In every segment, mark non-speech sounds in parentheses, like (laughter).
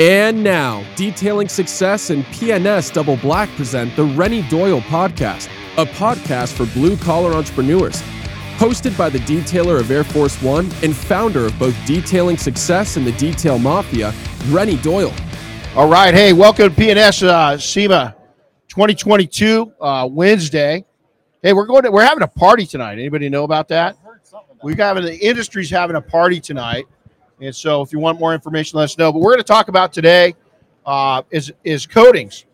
And now, Detailing Success and P&S Double Black present the Renny Doyle Podcast, a podcast for blue collar entrepreneurs. Hosted by the detailer of Air Force One and founder of both Detailing Success and the Detail Mafia, Renny Doyle. All right. Hey, welcome to P&S uh, SEMA 2022 uh, Wednesday. Hey, we're going to, we're having a party tonight. Anybody know about that? We're having the industry's having a party tonight. And so if you want more information, let us know. But we're going to talk about today uh, is is coatings.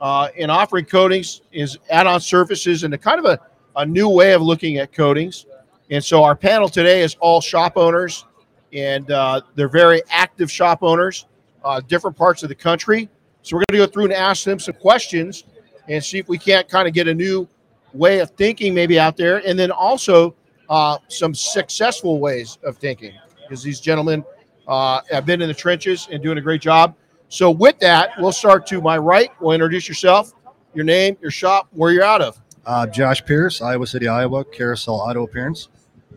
Uh, and offering coatings is add-on surfaces and a kind of a, a new way of looking at coatings. And so our panel today is all shop owners, and uh, they're very active shop owners, uh, different parts of the country. So we're going to go through and ask them some questions and see if we can't kind of get a new way of thinking maybe out there, and then also uh, some successful ways of thinking because these gentlemen uh, have been in the trenches and doing a great job. So with that, we'll start to my right. We'll introduce yourself, your name, your shop, where you're out of. Uh, Josh Pierce, Iowa City, Iowa, Carousel Auto Appearance.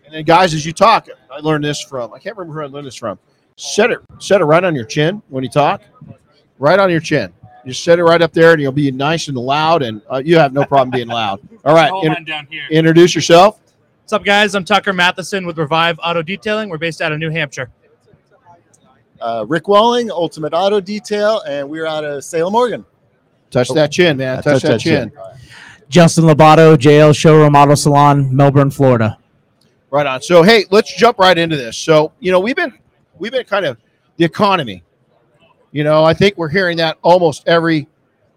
And then guys, as you talk, I learned this from I can't remember who I learned this from. Set it set it right on your chin when you talk. Right on your chin. Just set it right up there and you'll be nice and loud and uh, you have no problem being loud. All right. Hold in- on down here. introduce yourself. What's up, guys? I'm Tucker Mathieson with Revive Auto Detailing. We're based out of New Hampshire. uh, Rick Walling, Ultimate Auto Detail, and we're out of Salem, Oregon. Touch that chin, man. Touch, touch that, that chin. chin. Justin Labato, JL Showroom Auto Salon, Melbourne, Florida. Right on. So hey, let's jump right into this. So you know we've been we've been kind of the economy. You know I think we're hearing that almost every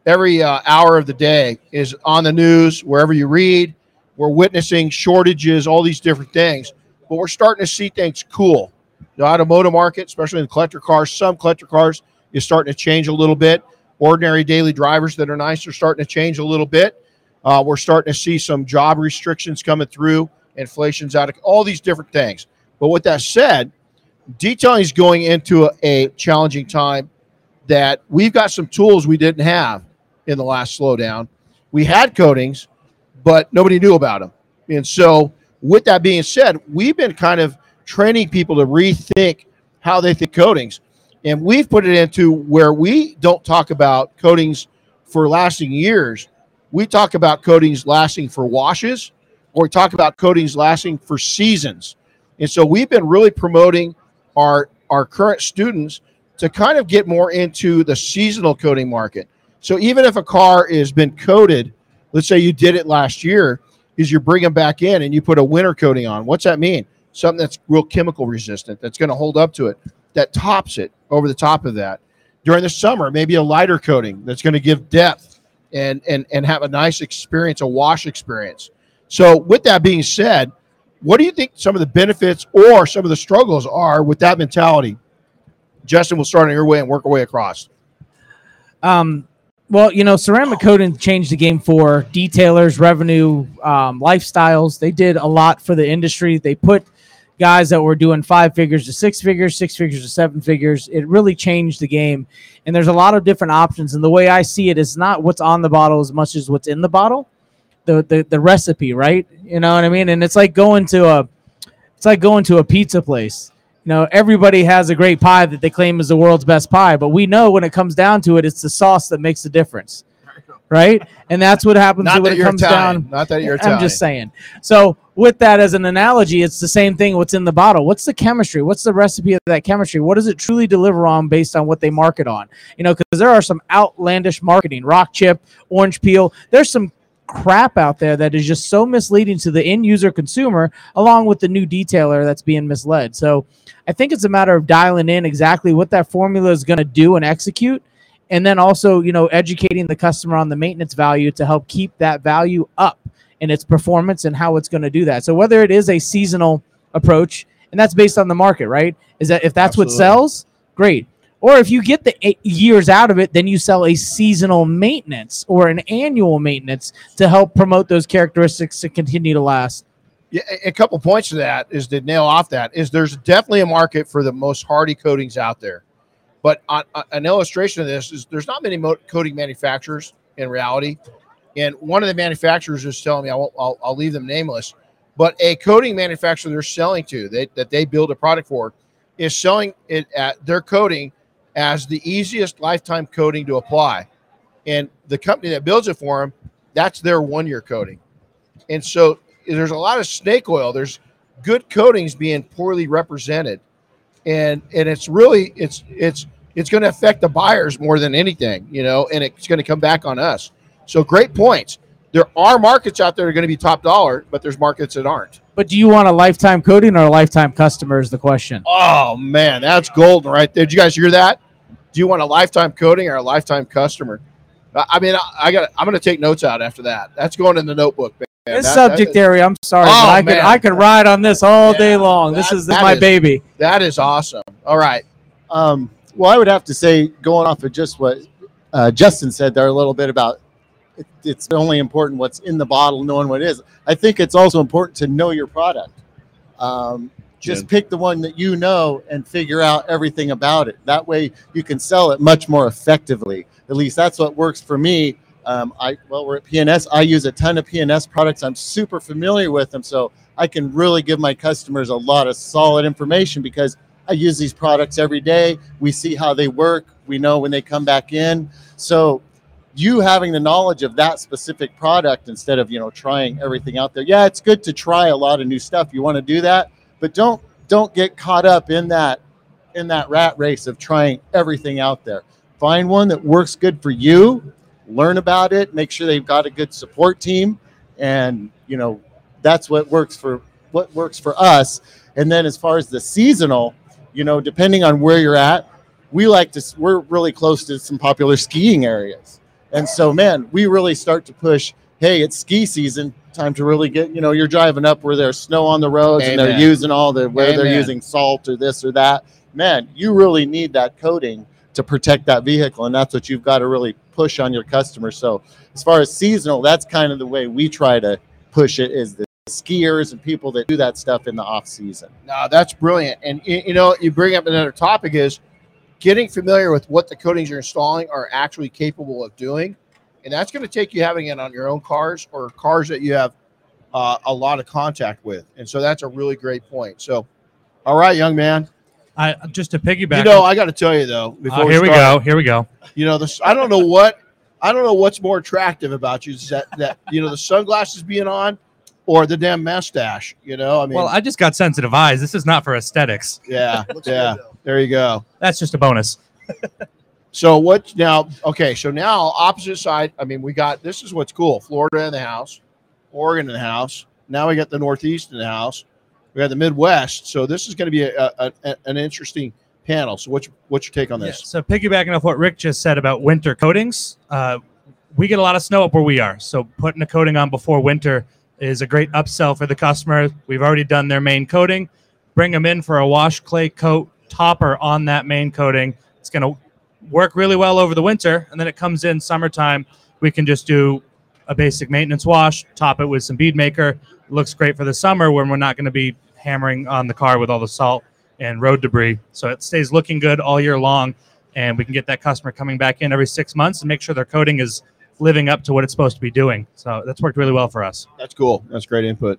every uh, hour of the day is on the news wherever you read. We're witnessing shortages, all these different things, but we're starting to see things cool. The automotive market, especially in collector cars, some collector cars is starting to change a little bit. Ordinary daily drivers that are nice are starting to change a little bit. Uh, we're starting to see some job restrictions coming through inflation's out of all these different things. But with that said, detailing is going into a, a challenging time that we've got some tools we didn't have in the last slowdown. We had coatings, but nobody knew about them. And so, with that being said, we've been kind of training people to rethink how they think coatings. And we've put it into where we don't talk about coatings for lasting years. We talk about coatings lasting for washes or we talk about coatings lasting for seasons. And so we've been really promoting our our current students to kind of get more into the seasonal coating market. So even if a car has been coated, let's say you did it last year, is you're bringing back in and you put a winter coating on. What's that mean? Something that's real chemical resistant, that's going to hold up to it, that tops it over the top of that. During the summer, maybe a lighter coating that's going to give depth and and and have a nice experience, a wash experience. So, with that being said, what do you think some of the benefits or some of the struggles are with that mentality? Justin, we'll start on your way and work our way across. Um, well, you know, ceramic coating changed the game for detailers, revenue, um, lifestyles. They did a lot for the industry. They put guys that were doing five figures to six figures, six figures to seven figures. It really changed the game. And there's a lot of different options. And the way I see it is not what's on the bottle as much as what's in the bottle. The, the the recipe, right? You know what I mean? And it's like going to a it's like going to a pizza place. You know, everybody has a great pie that they claim is the world's best pie, but we know when it comes down to it, it's the sauce that makes the difference, right? And that's what happens Not when it comes Italian. down. Not that you're I'm Italian. just saying. So, with that as an analogy, it's the same thing. What's in the bottle? What's the chemistry? What's the recipe of that chemistry? What does it truly deliver on based on what they market on? You know, because there are some outlandish marketing, rock chip, orange peel. There's some crap out there that is just so misleading to the end user consumer, along with the new detailer that's being misled. So, I think it's a matter of dialing in exactly what that formula is going to do and execute and then also you know educating the customer on the maintenance value to help keep that value up in its performance and how it's going to do that so whether it is a seasonal approach and that's based on the market right is that if that's Absolutely. what sells great or if you get the eight years out of it then you sell a seasonal maintenance or an annual maintenance to help promote those characteristics to continue to last Yeah, a- couple points to that is to nail off that is there's definitely a market for the most hardy coatings out there. But on, on- an illustration of this is there's not many mo- coating manufacturers in reality. And one of the manufacturers is telling me, I won't, I'll, I'll leave them nameless, but a coating manufacturer they're selling to, they, that they build a product for, is selling it at their coating as the easiest lifetime coating to apply. And the company that builds it for them, that's their one year coating. And so there's a lot of snake oil. There's good coatings being poorly represented. And and it's really it's it's it's going to affect the buyers more than anything, you know, and it's going to come back on us. So great points. There are markets out there that are going to be top dollar, but there's markets that aren't. But do you want a lifetime coating or a lifetime customer? Is the question. Oh man, that's golden right there. Did you guys hear that? Do you want a lifetime coating or a lifetime customer? I mean, I, I got. I'm going to take notes out after that. That's going in the notebook. Man. This That- subject that- area, I'm sorry, Oh, I could man. I could ride on this all Yeah, day long. This is that my is- baby. that is awesome. All right. Um, well, I would have to say, going off of just what uh, Justin said there a little bit about it, it's only important what's in the bottle, knowing what it is. I think it's also important to know your product. Um, just Good. pick the one that you know and figure out everything about it. That way, you can sell it much more effectively. At least that's what works for me. Um, I well, we're at P&S. I use a ton of P&S products. I'm super familiar with them, so I can really give my customers a lot of solid information because I use these products every day. We see how they work. We know when they come back in. So you having the knowledge of that specific product instead of you know trying everything out there. Yeah, it's good to try a lot of new stuff. You want to do that, but don't don't get caught up in that in that rat race of trying everything out there. Find one that works good for you. Learn about it. Make sure they've got a good support team, and you know that's what works for what works for us. And then as far as the seasonal, you know, depending on where you're at, we like to. We're really close to some popular skiing areas, and so man, we really start to push. Hey, it's ski season. Time to really get. You know, you're driving up where there's snow on the roads, and they're using all the where they're using salt or this or that. Man, you really need that coating to protect that vehicle, and that's what you've got to really push on your customers. So, as far as seasonal, that's kind of the way we try to push it. Is the skiers and people that do that stuff in the off season. No, that's brilliant. And you know, you bring up another topic is getting familiar with what the coatings you're installing are actually capable of doing, and that's going to take you having it on your own cars or cars that you have uh, a lot of contact with. And so that's a really great point. So, all right, young man. I just to piggyback. You know, I got to tell you though. Before Uh, here we start, go. Here we go. You know, this. I don't know what. I don't know what's more attractive about you. Is that that you know the sunglasses being on, or the damn mustache? You know, I mean, Well, I just got sensitive eyes. This is not for aesthetics. yeah, (laughs) yeah. There you go. That's just a bonus. (laughs) So what now? Okay, so now opposite side. I mean, we got this is what's cool. Florida in the house, Oregon in the house. Now we got the Northeast in the house. We got the Midwest. So this is going to be a, a, a- an interesting panel. So what's what's your take on Yeah, this? so piggybacking off what Rick just said about winter coatings, uh, we get a lot of snow up where we are. So putting a coating on before winter is a great upsell for the customer. We've already done their main coating. Bring them in for a wash clay coat topper on that main coating. It's going to work really well over the winter, and then it comes in summertime. We can just do a basic maintenance wash, top it with some bead maker. It looks great for the summer when we're not going to be hammering on the car with all the salt and road debris. So it stays looking good all year long, and we can get that customer coming back in every six months and make sure their coating is living up to what it's supposed to be doing. So that's worked really well for us. That's cool. That's great input.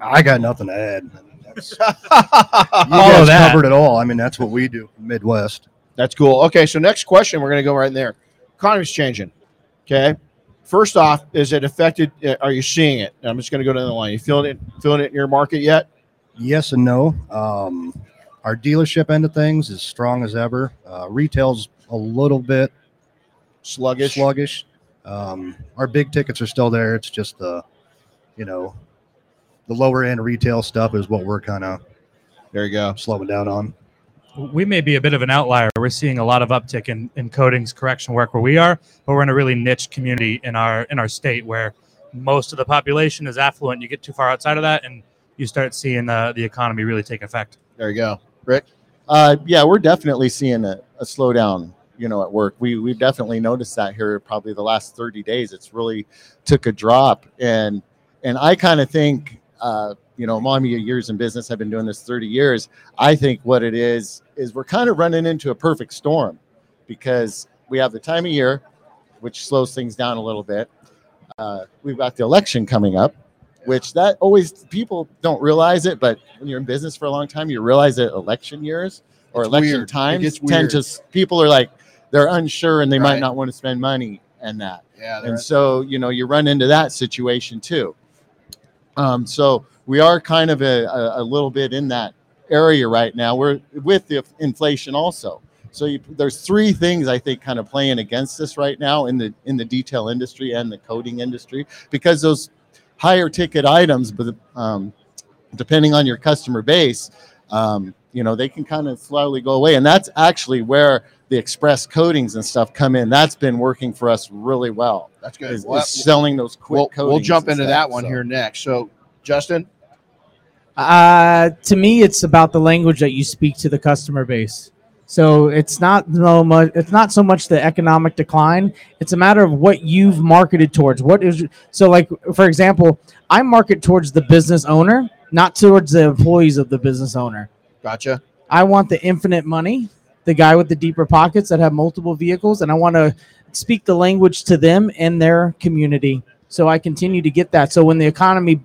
I got nothing to add. I mean, that's, you Follow guys that. covered it all. I mean, that's what we do, Midwest. That's cool. Okay, so next question, we're going to go right in there. Economy's changing. Okay. First off, is it affected? uh, Are you seeing it? I'm just going to go down the line. You feeling it? Feeling it in your market yet? Yes and no. Um, our dealership end of things is strong as ever. Uh, retail's a little bit Sluggish. sluggish. Um, our big tickets are still there. It's just the, you know, the lower end retail stuff is what we're kind of There you go. slowing down on. We may be a bit of an outlier. We're seeing a lot of uptick in, in coatings correction work where we are, but we're in a really niche community in our in our state where most of the population is affluent. You get too far outside of that, and you start seeing uh, the economy really take effect. There you go. Rick. Uh, yeah, we're definitely seeing a, a slowdown. You know, at work, we we've definitely noticed that here. Probably the last thirty days, it's really took a drop, and and I kind of think, uh, you know, mommy years in business. I've been doing this thirty years. I think what it is is we're kind of running into a perfect storm because we have the time of year, which slows things down a little bit. Uh, we've got the election coming up, which that always people don't realize it, but when you're in business for a long time, you realize that election years or It's election weird. Times tend to people are like they're unsure and they Right. might not want to spend money and that. Yeah, and so you know you run into that situation too um, so we are kind of a, a, little bit in that area right now. We're with the inflation also. So you, there's three things i think kind of playing against us right now in the in the detail industry and the coating industry because those higher ticket items but um, depending on your customer base um, you know they can kind of slowly go away. And that's actually where the express coatings and stuff come in that's been working for us really well that's good. is, Well, is selling those quick we'll, coatings we'll jump into stuff, that one so. here next. So, Justin, Uh, to me, it's about the language that you speak to the customer base. So it's not no much. It's not so much the economic decline. It's a matter of what you've marketed towards. What is so like? For example, I market towards the business owner, not towards the employees of the business owner. gotcha. I want the infinite money, the guy with the deeper pockets that have multiple vehicles, and I want to speak the language to them and their community. So I continue to get that. So when the economy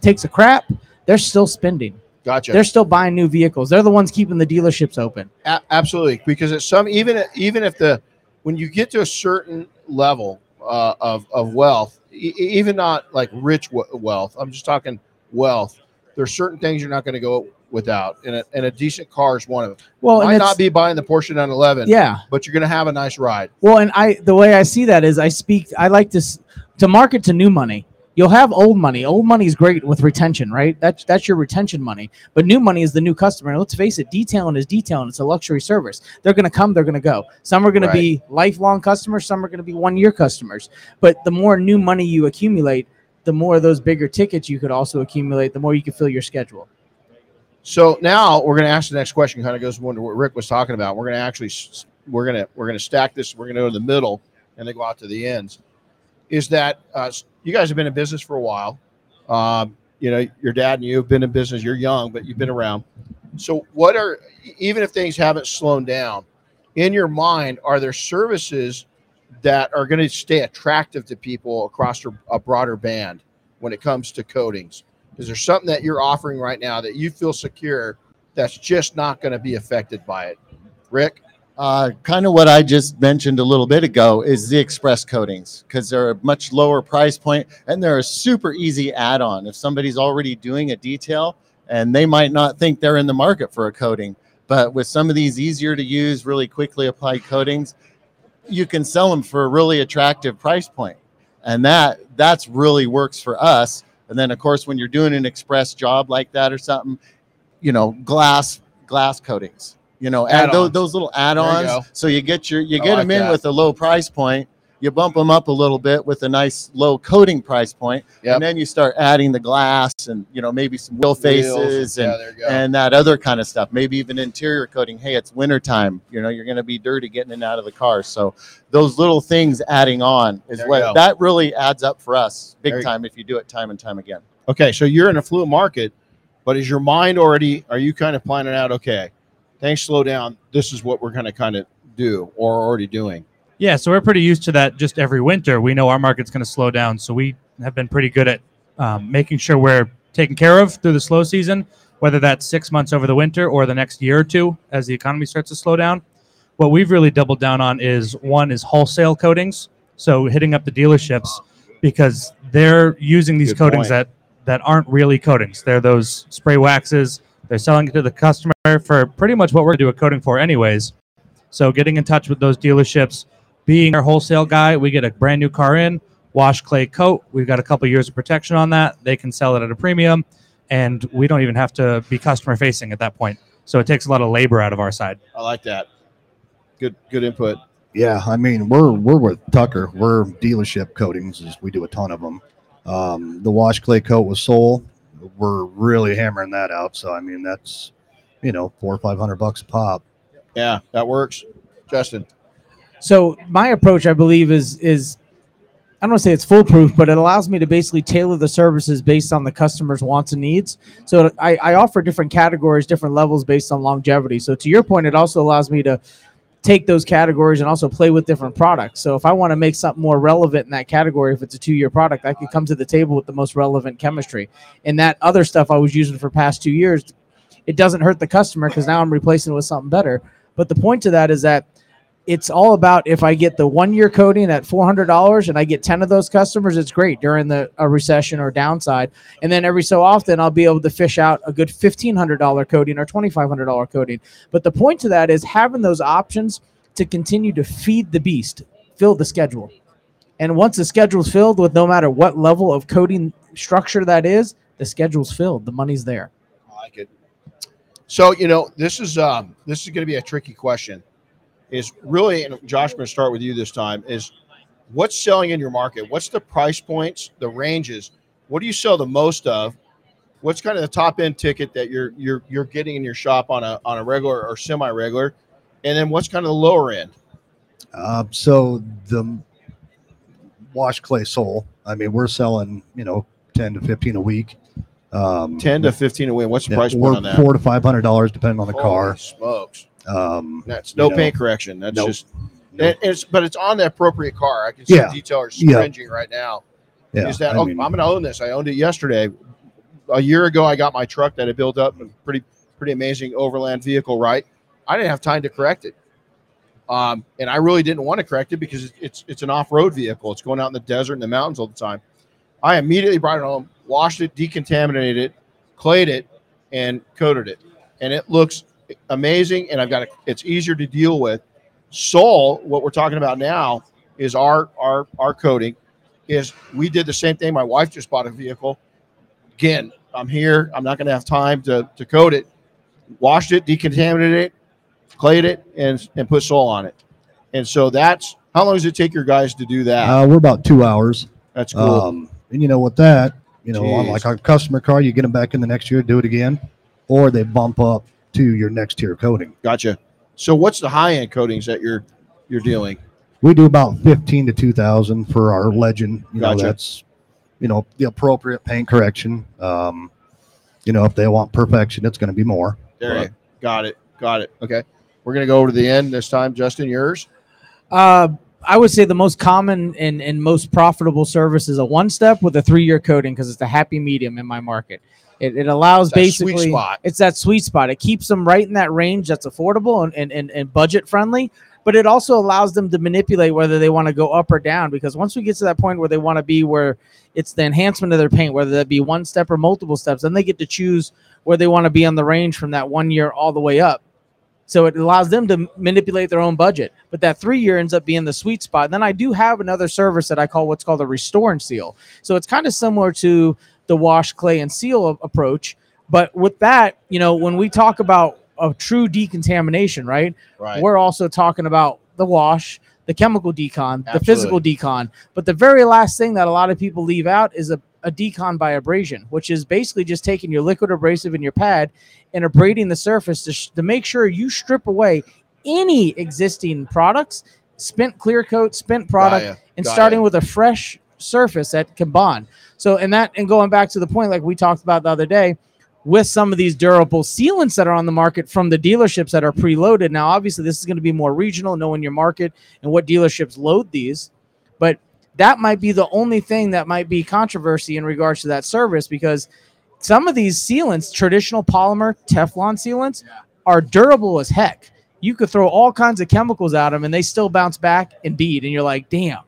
takes a crap, they're still spending. Gotcha. They're still buying new vehicles. They're the ones keeping the dealerships open. A- absolutely, because it's some even even if the when you get to a certain level uh, of of wealth, e- even not like rich w- wealth. I'm just talking wealth. There's certain things you're not going to go without, and a, and a decent car is one of them. Well, Might not be buying the Porsche 911, yeah. but you're going to have a nice ride. Well, and I the way I see that is I speak. I like to to market to new money. You'll have old money. Old money is great with retention, right? That's that's your retention money. But new money is the new customer. And let's face it, detailing is detailing. It's a luxury service. They're going to come. They're going to go. Some are going to be lifelong customers. Some are going to be one year customers. But the more new money you accumulate, the more of those bigger tickets you could also accumulate. The more you can fill your schedule. So now we're going to ask the next question. Kind of goes into what Rick was talking about. We're going to actually we're going to we're going to stack this. We're going to go to the middle and then go out to the ends. Is that uh, you guys have been in business for a while? Um, you know, your dad and you have been in business. You're young, but you've been around. So, what are even if things haven't slowed down in your mind? Are there services that are going to stay attractive to people across a broader band when it comes to coatings? Is there something that you're offering right now that you feel secure that's just not going to be affected by it? Rick? Uh, kind of what I just mentioned a little bit ago is the express coatings because they're a much lower price point and they're a super easy add-on. If somebody's already doing a detail and they might not think they're in the market for a coating, but with some of these easier to use, really quickly applied coatings, you can sell them for a really attractive price point, and that that's really works for us. And then of course, when you're doing an express job like that or something, you know, glass glass coatings. You know, add those, those little add-ons. go. So you get your you get like them in that. with a low price point. You bump them up a little bit with a nice low coating price point, Yep. and then you start adding the glass and you know maybe some wheel faces Wheels. and yeah, you and that other kind of stuff. Maybe even interior coating. Hey, it's wintertime. You know, you're going to be dirty getting in and out of the car. So those little things adding on is There what that really adds up for us big There you- time if you do it time and time again. okay, so you're in a fluid market, but is your mind already? Are you kind of planning out? Okay, things slow down. This is what we're going to kind of do or already doing. Yeah, so we're pretty used to that just every winter. We know our market's going to slow down. So we have been pretty good at um, making sure we're taken care of through the slow season, whether that's six months over the winter or the next year or two as the economy starts to slow down. What we've really doubled down on is one is wholesale coatings. So hitting up the dealerships because they're using these Good coatings point. that, that aren't really coatings. They're those spray waxes. They're selling it to the customer for pretty much what we're going to do a coating for, anyways. So getting in touch with those dealerships, being our wholesale guy, we get a brand new car in, wash, clay, coat. We've got a couple years of protection on that. They can sell it at a premium, and we don't even have to be customer facing at that point. So it takes a lot of labor out of our side. I like that. Good, good input. Yeah, I mean we're we're with Tucker. We're dealership coatings. We do a ton of them. Um, the wash clay coat with Soul, we're really hammering that out. So I mean that's you know four or five hundred bucks a pop. Yeah, that works. Justin, So my approach, I believe, is is I don't want to say it's foolproof, but it allows me to basically tailor the services based on the customer's wants and needs. So I, I offer different categories, different levels based on longevity. So to your point, it also allows me to take those categories and also play with different products. So if I want to make something more relevant in that category, if it's a two-year product, I could come to the table with the most relevant chemistry. And that other stuff I was using for past two years it doesn't hurt the customer because now I'm replacing it with something better. But the point to that is that it's all about if I get the one year coating at four hundred dollars and I get ten of those customers, it's great during the a recession or downside. And then every so often I'll be able to fish out a good fifteen hundred dollar coating or twenty five hundred dollar coating. But the point to that is having those options to continue to feed the beast, fill the schedule. And once the schedule's filled with no matter what level of coating structure that is, the schedule's filled. The money's there. I like it. So you know, this is um, this is going to be a tricky question. Is really, and Josh, I'm going to start with you this time. Is what's selling in your market? What's the price points, the ranges? What do you sell the most of? What's kind of the top end ticket that you're you're you're getting in your shop on a on a regular or semi regular, and then what's kind of the lower end? Uh, so the wash clay Soul. I mean, we're selling you know ten to fifteen a week. Um, Ten to fifteen a week. What's the yeah, price point on that? four to five hundred dollars depending on the Holy car. smokes! Um, That's no you know, paint correction. That's Nope. just no, And it's but it's on the appropriate car. I can see Yeah. detailers Yeah. cringing right now. yeah, is that I oh, mean, I'm going to own this? I owned it yesterday. A year ago, I got my truck that I built up, a pretty pretty amazing overland vehicle. Right, I didn't have time to correct it, um, and I really didn't want to correct it because it's it's, it's an off road vehicle. It's going out in the desert and the mountains all the time. I immediately brought it home, washed it, decontaminated it, clayed it, and coated it, and it looks amazing. And I've got a, it's easier to deal with. Soul, what we're talking about now, is our our our coating. Is we did the same thing. My wife just bought a vehicle. Again, I'm here. I'm not going to have time to to coat it. Washed it, decontaminated it, clayed it, and and put soul on it. And so that's how long does it take your guys to do that? uh, we're about two hours. that's cool. Um, and you know, with that, you know, on Jeez. like our customer car, you get them back in the next year, do it again, or they bump up to your next tier coating. gotcha. So what's the high end coatings that you're you're doing? We do about fifteen to two thousand for our legend. You Gotcha. know, that's you know the appropriate paint correction. Um, you know, if they want perfection, it's going to be more. There But- you got it. Got it. Okay. We're gonna go over to the end this time. Justin, yours. Uh, I would say the most common and, and most profitable service is a one step with a three year coating because it's the happy medium in my market. It, it allows It's basically spot. it's that sweet spot. It keeps them right in that range that's affordable and, and, and, and budget friendly, but it also allows them to manipulate whether they want to go up or down. Because once we get to that point where they want to be where it's the enhancement of their paint, whether that be one step or multiple steps, then they get to choose where they want to be on the range from that one year all the way up. So it allows them to manipulate their own budget. But that three year ends up being the sweet spot. Then I do have another service that I call what's called a restore and seal. So it's kind of similar to the wash, clay, and seal approach. But with that, you know, when we talk about a true decontamination, right? Right. We're also talking about the wash, the chemical decon, the physical decon. But the very last thing that a lot of people leave out is a, a decon by abrasion, which is basically just taking your liquid abrasive in your pad and abrading the surface to, sh- to make sure you strip away any existing products, spent clear coat, spent product, Gaia. and Gaia. starting with a fresh surface that can bond. So, and that, and going back to the point like we talked about the other day, with some of these durable sealants that are on the market from the dealerships that are preloaded. Now, obviously, this is going to be more regional, knowing your market and what dealerships load these. But that might be the only thing that might be controversy in regards to that service because some of these sealants, traditional polymer Teflon sealants, are durable as heck. You could throw all kinds of chemicals at them and they still bounce back and bead. And you're like, damn,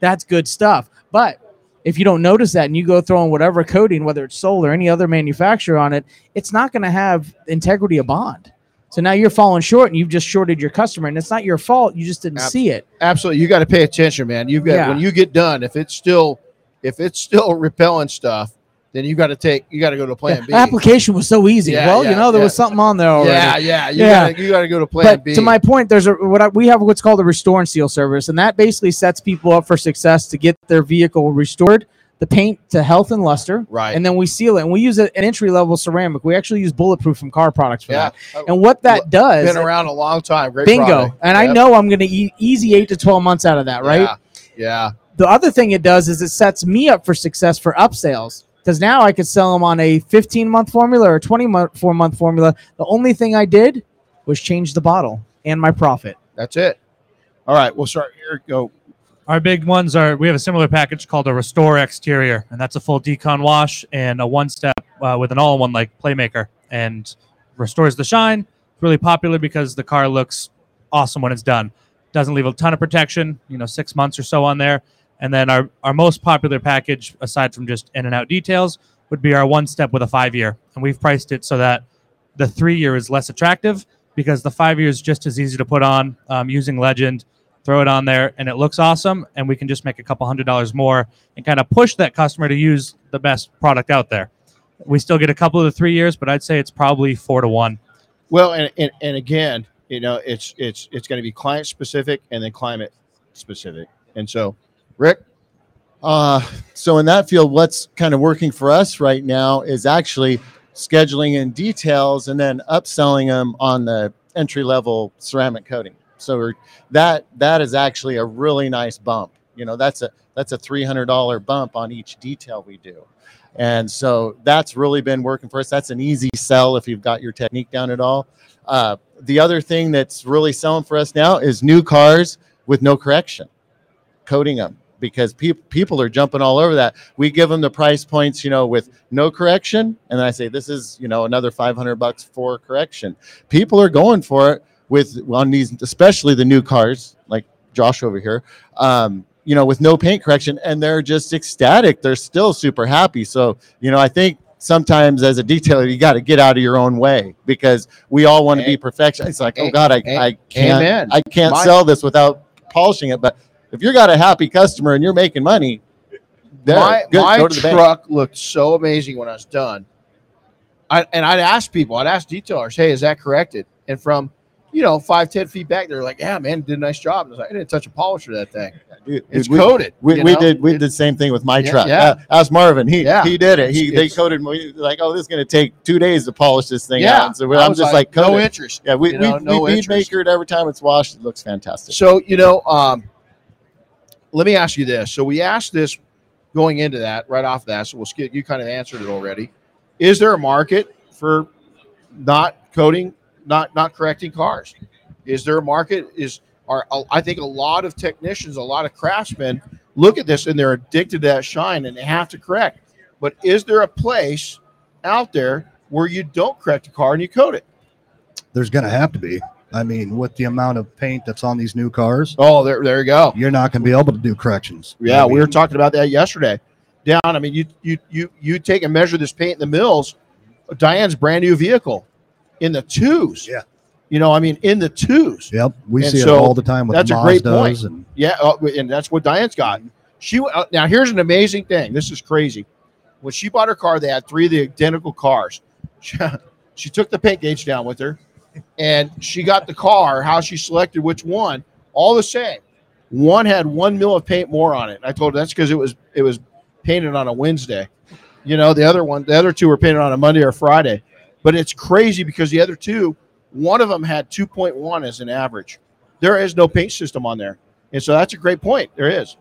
that's good stuff. But if you don't notice that and you go throwing whatever coating, whether it's Soul or any other manufacturer on it, it's not going to have integrity of bond. So now you're falling short and you've just shorted your customer, and it's not your fault. You just didn't Ab- see it. Absolutely. You got to pay attention, man. You've got Yeah. when you get done, if it's still if it's still (laughs) repelling stuff, then you got to take you got to go to plan B. The application was so easy. Yeah, well, yeah, you know, there yeah. was something on there already. Yeah, yeah. You Yeah. gotta you gotta go to plan but B. to my point, there's a what I, we have what's called a restore and seal service, and that basically sets people up for success to get their vehicle restored, the paint to health and luster, right. and then we seal it. And we use a- an entry level ceramic. We actually use bulletproof from car products for yeah. that. Oh, and what that does, been around a long time. Great bingo. product. And I know I'm going to e- easy eight to twelve months out of that, right? Yeah. Yeah. The other thing it does is it sets me up for success for upsales because now I could sell them on a 15 month formula or 24 month formula. The only thing I did was change the bottle and my profit. That's it. All right. We'll start here. Go. Our big ones are we have a similar package called a Restore Exterior, and that's a full decon wash and a one step uh, with an all in one like Playmaker and restores the shine. It's really popular because the car looks awesome when it's done. Doesn't leave a ton of protection, you know, six months or so on there. And then our, our most popular package, aside from just in and out details, would be our one step with a five year. And we've priced it so that the three year is less attractive because the five year is just as easy to put on um, using Legend. Throw it on there and it looks awesome. And we can just make a couple hundred dollars more and kind of push that customer to use the best product out there. We still get a couple of the three years, but I'd say it's probably four to one. Well, and, and, and again, you know, it's it's it's going to be client specific and then climate specific. And so, Rick, Uh, so in that field, what's kind of working for us right now is actually scheduling in details and then upselling them on the entry level ceramic coating. So that that is actually a really nice bump. You know, that's a that's a three hundred dollar bump on each detail we do, and so that's really been working for us. That's an easy sell if you've got your technique down at all. Uh, the other thing that's really selling for us now is new cars with no correction, coating them because people people are jumping all over that. We give them the price points, you know, with no correction, and then I say this is you know another five hundred bucks for correction. People are going for it with on these, especially the new cars like Josh over here. Um, you know, with no paint correction, and they're just ecstatic. They're still super happy. So, you know, I think sometimes as a detailer, you got to get out of your own way because we all want to be perfection. It's like, oh God, I, I can't, Amen. I can't sell this without polishing it. But if you got a happy customer and you're making money, my good, my the bank. truck looked so amazing when I was done. I and I'd ask people, I'd ask detailers, hey, is that corrected? And from you know five ten feet back, they're like, yeah, man, did a nice job. And I was like, I didn't touch a polisher that thing. Dude, It's we, coated. We, we did we It- did the same thing with my Yeah, truck. yeah. Uh, ask Marvin. He Yeah. he did it. He It's- they it's- coated me like, oh, this is going to take two days to polish this thing Yeah. out. And so I'm just like, no coat it. interest. Yeah, we you know, we, no we bead maker it every time it's washed. It looks fantastic. So you know, um, let me ask you this. So we asked this going into that right off that. So we'll skip. You kind of answered it already. Is there a market for not coating, not not correcting cars? Is there a market? Is are I think a lot of technicians, a lot of craftsmen look at this and they're addicted to that shine and they have to correct. But is there a place out there where you don't correct a car and you coat it? There's going to have to be. I mean, with the amount of paint that's on these new cars, Oh, there, there you go. you're not going to be able to do corrections. Yeah, I we were talking about that yesterday. Down, I mean, you you you you take and measure this paint in the mills. Diane's brand new vehicle in the twos. Yeah. you know, I mean, in the twos. Yep, we And see so it all the time with that's the a great Mazdas and Yeah, uh, and that's what Diane's got. She uh, now here's an amazing thing. This is crazy. When she bought her car, they had three of the identical cars. She, (laughs) she took the paint gauge down with her, and she got the car. How she selected which one, all the same. One had one mil of paint more on it. I told her that's because it was it was painted on a Wednesday. You know, the other one, the other two were painted on a Monday or Friday. But it's crazy because the other two, one of them had 2.1 as an average. There is no paint system on there. And so that's a great point. There is.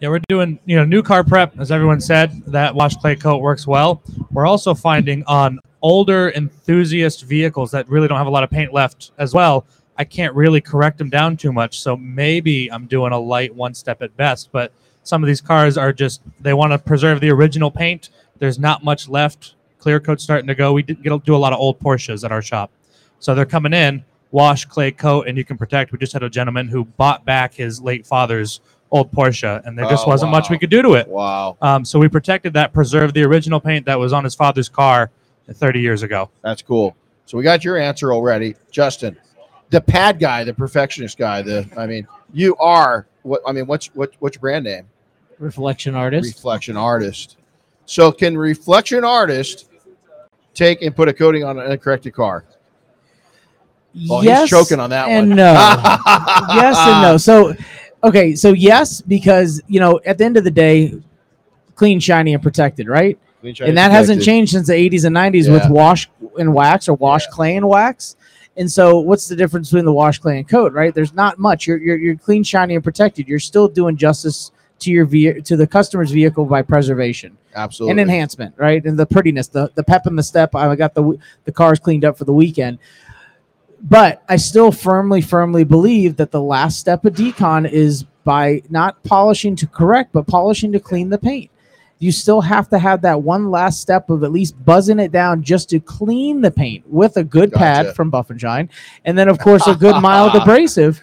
Yeah, we're doing you know new car prep, as everyone said. That wash clay coat works well. We're also finding on older enthusiast vehicles that really don't have a lot of paint left as well. I can't really correct them down too much, so maybe I'm doing a light one step at best. But some of these cars are just they want to preserve the original paint. There's not much left. Clear coat's starting to go. We did get, do a lot of old Porsches at our shop, so they're coming in wash clay coat and you can protect. We just had a gentleman who bought back his late father's old Porsche, and there just Oh, wasn't much we could do to it. Wow. Um, so we protected that, preserved the original paint that was on his father's car 30 years ago. That's cool. So we got your answer already. Justin, the pad guy, the perfectionist guy, the I mean, you are what I mean, what's what what's your brand name? Reflection artist. Reflection artist. So can reflection artist take and put a coating on an uncorrected car? Oh, well, yes he's choking on that and one. no. (laughs) yes and no. So, okay, so yes, because you know, at the end of the day, clean, shiny, and protected, right? And that hasn't changed since the 80s and 90s with wash and wax or wash clay and wax. And so, what's the difference between the wash clay and coat? Right? There's not much. You're you're, you're clean, shiny, and protected. You're still doing justice to your ve- to the customer's vehicle by preservation Absolutely. and enhancement, right? And the prettiness, the the pep in the step. I got the the cars cleaned up for the weekend. But I still firmly, firmly believe that the last step of decon is by not polishing to correct, but polishing to clean the paint. You still have to have that one last step of at least buzzing it down just to clean the paint with a good Gotcha. pad from Buff and Shine, and then of course a good mild (laughs) abrasive,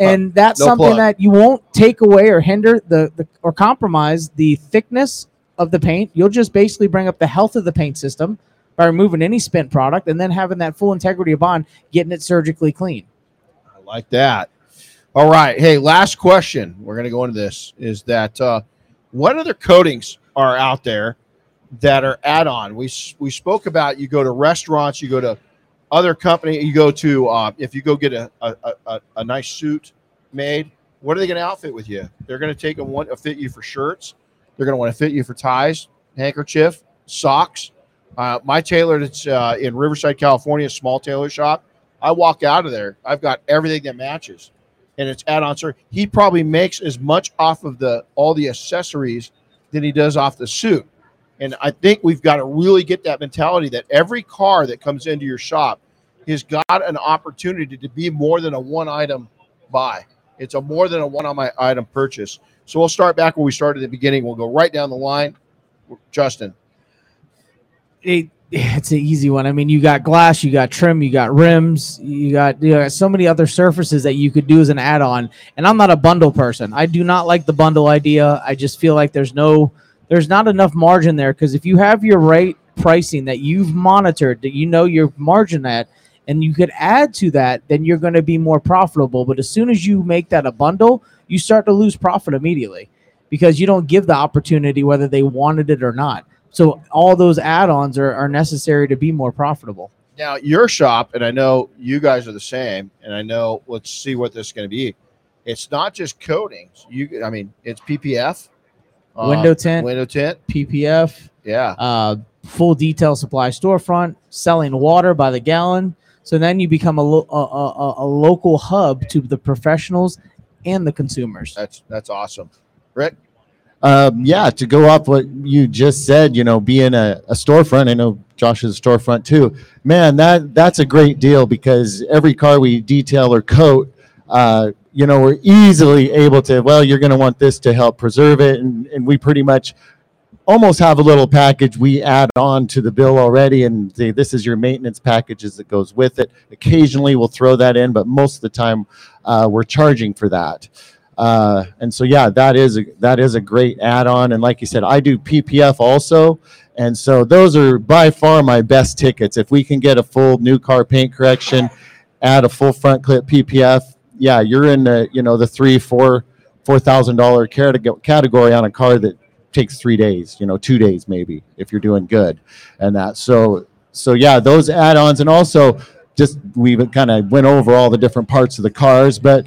and (laughs) that's No something plug. that you won't take away or hinder the, the or compromise the thickness of the paint. You'll just basically bring up the health of the paint system by removing any spent product and then having that full integrity of bond, getting it surgically clean. I like that. All right. Hey, last question. We're going to go into this is that uh, what other coatings are out there that are add on? We, we spoke about you go to restaurants, you go to other company, you go to, uh, if you go get a, a, a- a, a nice suit made, what are they going to outfit with you? They're going to take want to fit you for shirts. They're going to want to fit you for ties, handkerchief, socks. Uh, my tailor that's uh, in Riverside, California, small tailor shop. I walk out of there. I've got everything that matches, and it's add-on. Sir, he probably makes as much off of the all the accessories than he does off the suit. And I think we've got to really get that mentality that every car that comes into your shop has got an opportunity to be more than a one-item buy. It's a more than a one on my item purchase. So we'll start back where we started at the beginning. We'll go right down the line. Justin, it, it's an easy one. I mean, you got glass, you got trim, you got rims, you got you got so many other surfaces that you could do as an add-on. And I'm not a bundle person. I do not like the bundle idea. I just feel like there's no there's not enough margin there because if you have your right pricing that you've monitored, that you know your margin at, and you could add to that, then you're going to be more profitable. But as soon as you make that a bundle, you start to lose profit immediately because you don't give the opportunity whether they wanted it or not. So all those add-ons are, are necessary to be more profitable. now your shop, and I know you guys are the same, and I know let's see what this is going to be. It's not just coatings. You, I mean, it's PPF, uh, Window tint. window tint. PPF, Yeah, uh, full detail supply storefront, selling water by the gallon. So then you become a, lo- a, a- a local hub to the professionals and the consumers. that's that's awesome. Rick, Um, yeah, to go off what you just said, you know, being a, a storefront, I know Josh is a storefront too. Man, that that's a great deal because every car we detail or coat, uh, you know, we're easily able to, well, you're going to want this to help preserve it. And, and we pretty much almost have a little package we add on to the bill already and say, this is your maintenance packages that goes with it. Occasionally we'll throw that in, but most of the time uh, we're charging for that. Uh, and so yeah, that is a, that is a great add-on. And like you said, I do PPF also, and so those are by far my best tickets. If we can get a full new car paint correction, add a full front clip PPF, yeah, you're in the you know the three four four thousand dollar category on a car that takes three days, you know, two days maybe if you're doing good, and that. So so yeah, those add-ons and also just we kind of went over all the different parts of the cars, but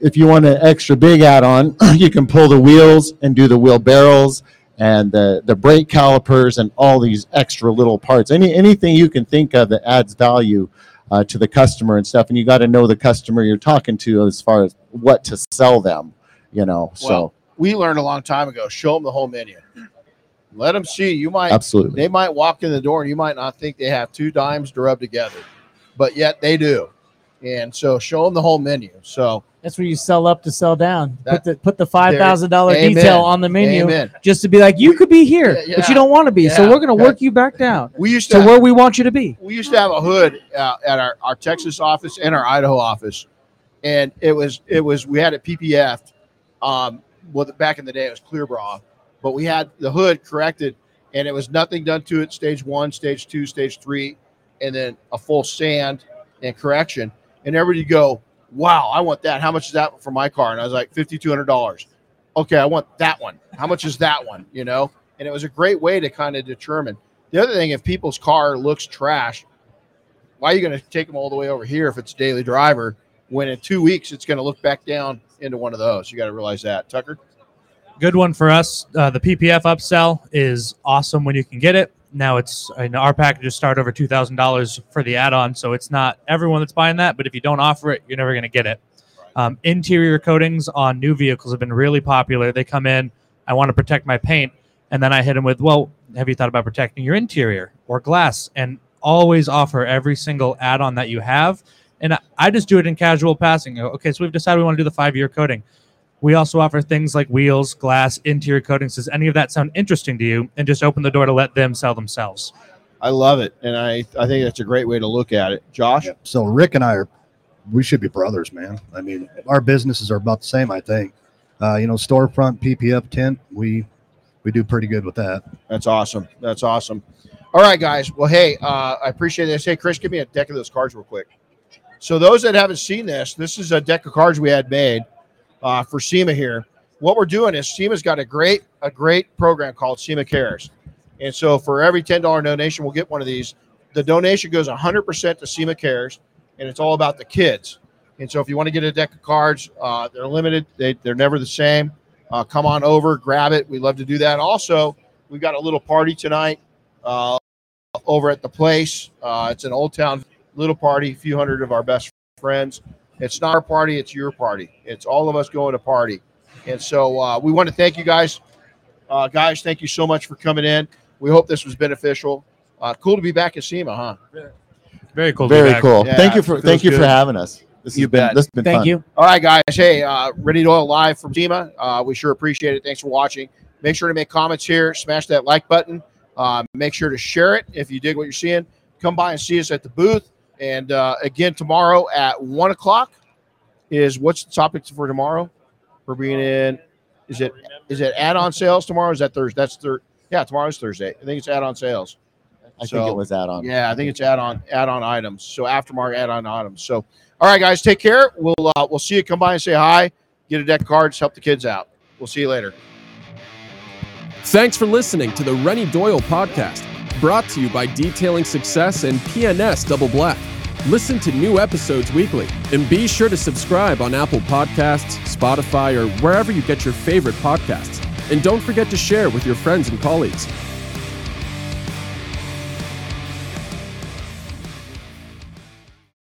if you want an extra big add-on, (clears throat) you can pull the wheels and do the wheel barrels and the, the brake calipers and all these extra little parts. Any anything you can think of that adds value uh, to the customer and stuff. And you got to know the customer you're talking to as far as what to sell them. You know, so we learned a long time ago. Show them the whole menu. Let them see. You might absolutely. they might walk in the door and you might not think they have two dimes to rub together, but yet they do. And so show them the whole menu. So That's where you sell up to sell down. That- put the put the five thousand dollar detail on the menu amen. just to be like you could be here, Yeah, but you don't want to be. So we're gonna work you back down We used to to where we want you to be. we used to have a hood uh, at our, our Texas office and our Idaho office, and it was it was we had it PPF. Um, well, back in the day it was clear bra, but we had the hood corrected, and it was nothing done to it. Stage one, stage two, stage three, and then a full sand and correction. And everybody go, "Wow, I want that. How much is that for my car?" And I was like, fifty two hundred dollars. Okay, I want that one. How much is that one? You know, and it was a great way to kind of determine. The other thing, if people's car looks trash, why are you going to take them all the way over here if it's daily driver when in two weeks it's going to look back down into one of those? You got to realize that. Tucker? Good one for us. Uh, the PPF upsell is awesome when you can get it. Now it's I know our packages start over two thousand dollars for the add-on, so it's not everyone that's buying that. But if you don't offer it, you're never going to get it. Um, interior coatings on new vehicles have been really popular. They come in, I want to protect my paint, and then I hit them with, well, have you thought about protecting your interior or glass? And always offer every single add-on that you have. And I- I just do it in casual passing. Okay, so we've decided we want to do the five-year coating. We also offer things like wheels, glass, interior coatings. Does any of that sound interesting to you? And just open the door to let them sell themselves. I love it, and I I think that's a great way to look at it. Josh, So Rick and I are, we should be brothers, man. I mean, our businesses are about the same. I think. Uh, you know, storefront PPF tint, we we do pretty good with that. that's awesome. That's awesome. All right, guys. Well, hey, uh, I appreciate this. Hey, Chris, give me a deck of those cards real quick. So those that haven't seen this, this is a deck of cards we had made uh, for SEMA here. What we're doing is SEMA's got a great a great program called SEMA Cares, and so for every ten dollar donation, we'll get one of these. The donation goes hundred percent to SEMA Cares, and it's all about the kids. And so if you want to get a deck of cards, uh, they're limited. They, they're never the same. Uh, come on over, grab it. We'd love to do that. Also, we've got a little party tonight uh, over at the place. Uh, it's an Old Town little party, a few hundred of our best friends. It's not our party, it's your party. It's all of us going to party. And so uh, we want to thank you guys. Uh, guys, thank you so much for coming in. We hope this was beneficial. Uh, cool to be back at SEMA, huh? Very cool. Very cool. Yeah, thank you for thank you good. for having us. This You has been this has been Thank fun. you. All right, guys. Hey, uh, Renny Doyle live from SEMA. Uh, we sure appreciate it. Thanks for watching. Make sure to make comments here. Smash that like button. Uh, make sure to share it if you dig what you're seeing. Come by and see us at the booth. And uh, again, tomorrow at one o'clock is what's the topic for tomorrow? We're being in. Is it is it add-on sales tomorrow? Is that Thursday? That's third. Yeah, tomorrow's Thursday. I think it's add-on sales. I think it was add on. Yeah, I think it's add-on add-on items. So aftermarket add-on items. So all right, guys, take care. We'll uh, we'll see you. Come by and say hi. Get a deck of cards. Help the kids out. We'll see you later. Thanks for listening to the Renny Doyle podcast, brought to you by Detailing Success and P&S Double Black. Listen to new episodes weekly and be sure to subscribe on Apple Podcasts, Spotify, or wherever you get your favorite podcasts. And don't forget to share with your friends and colleagues.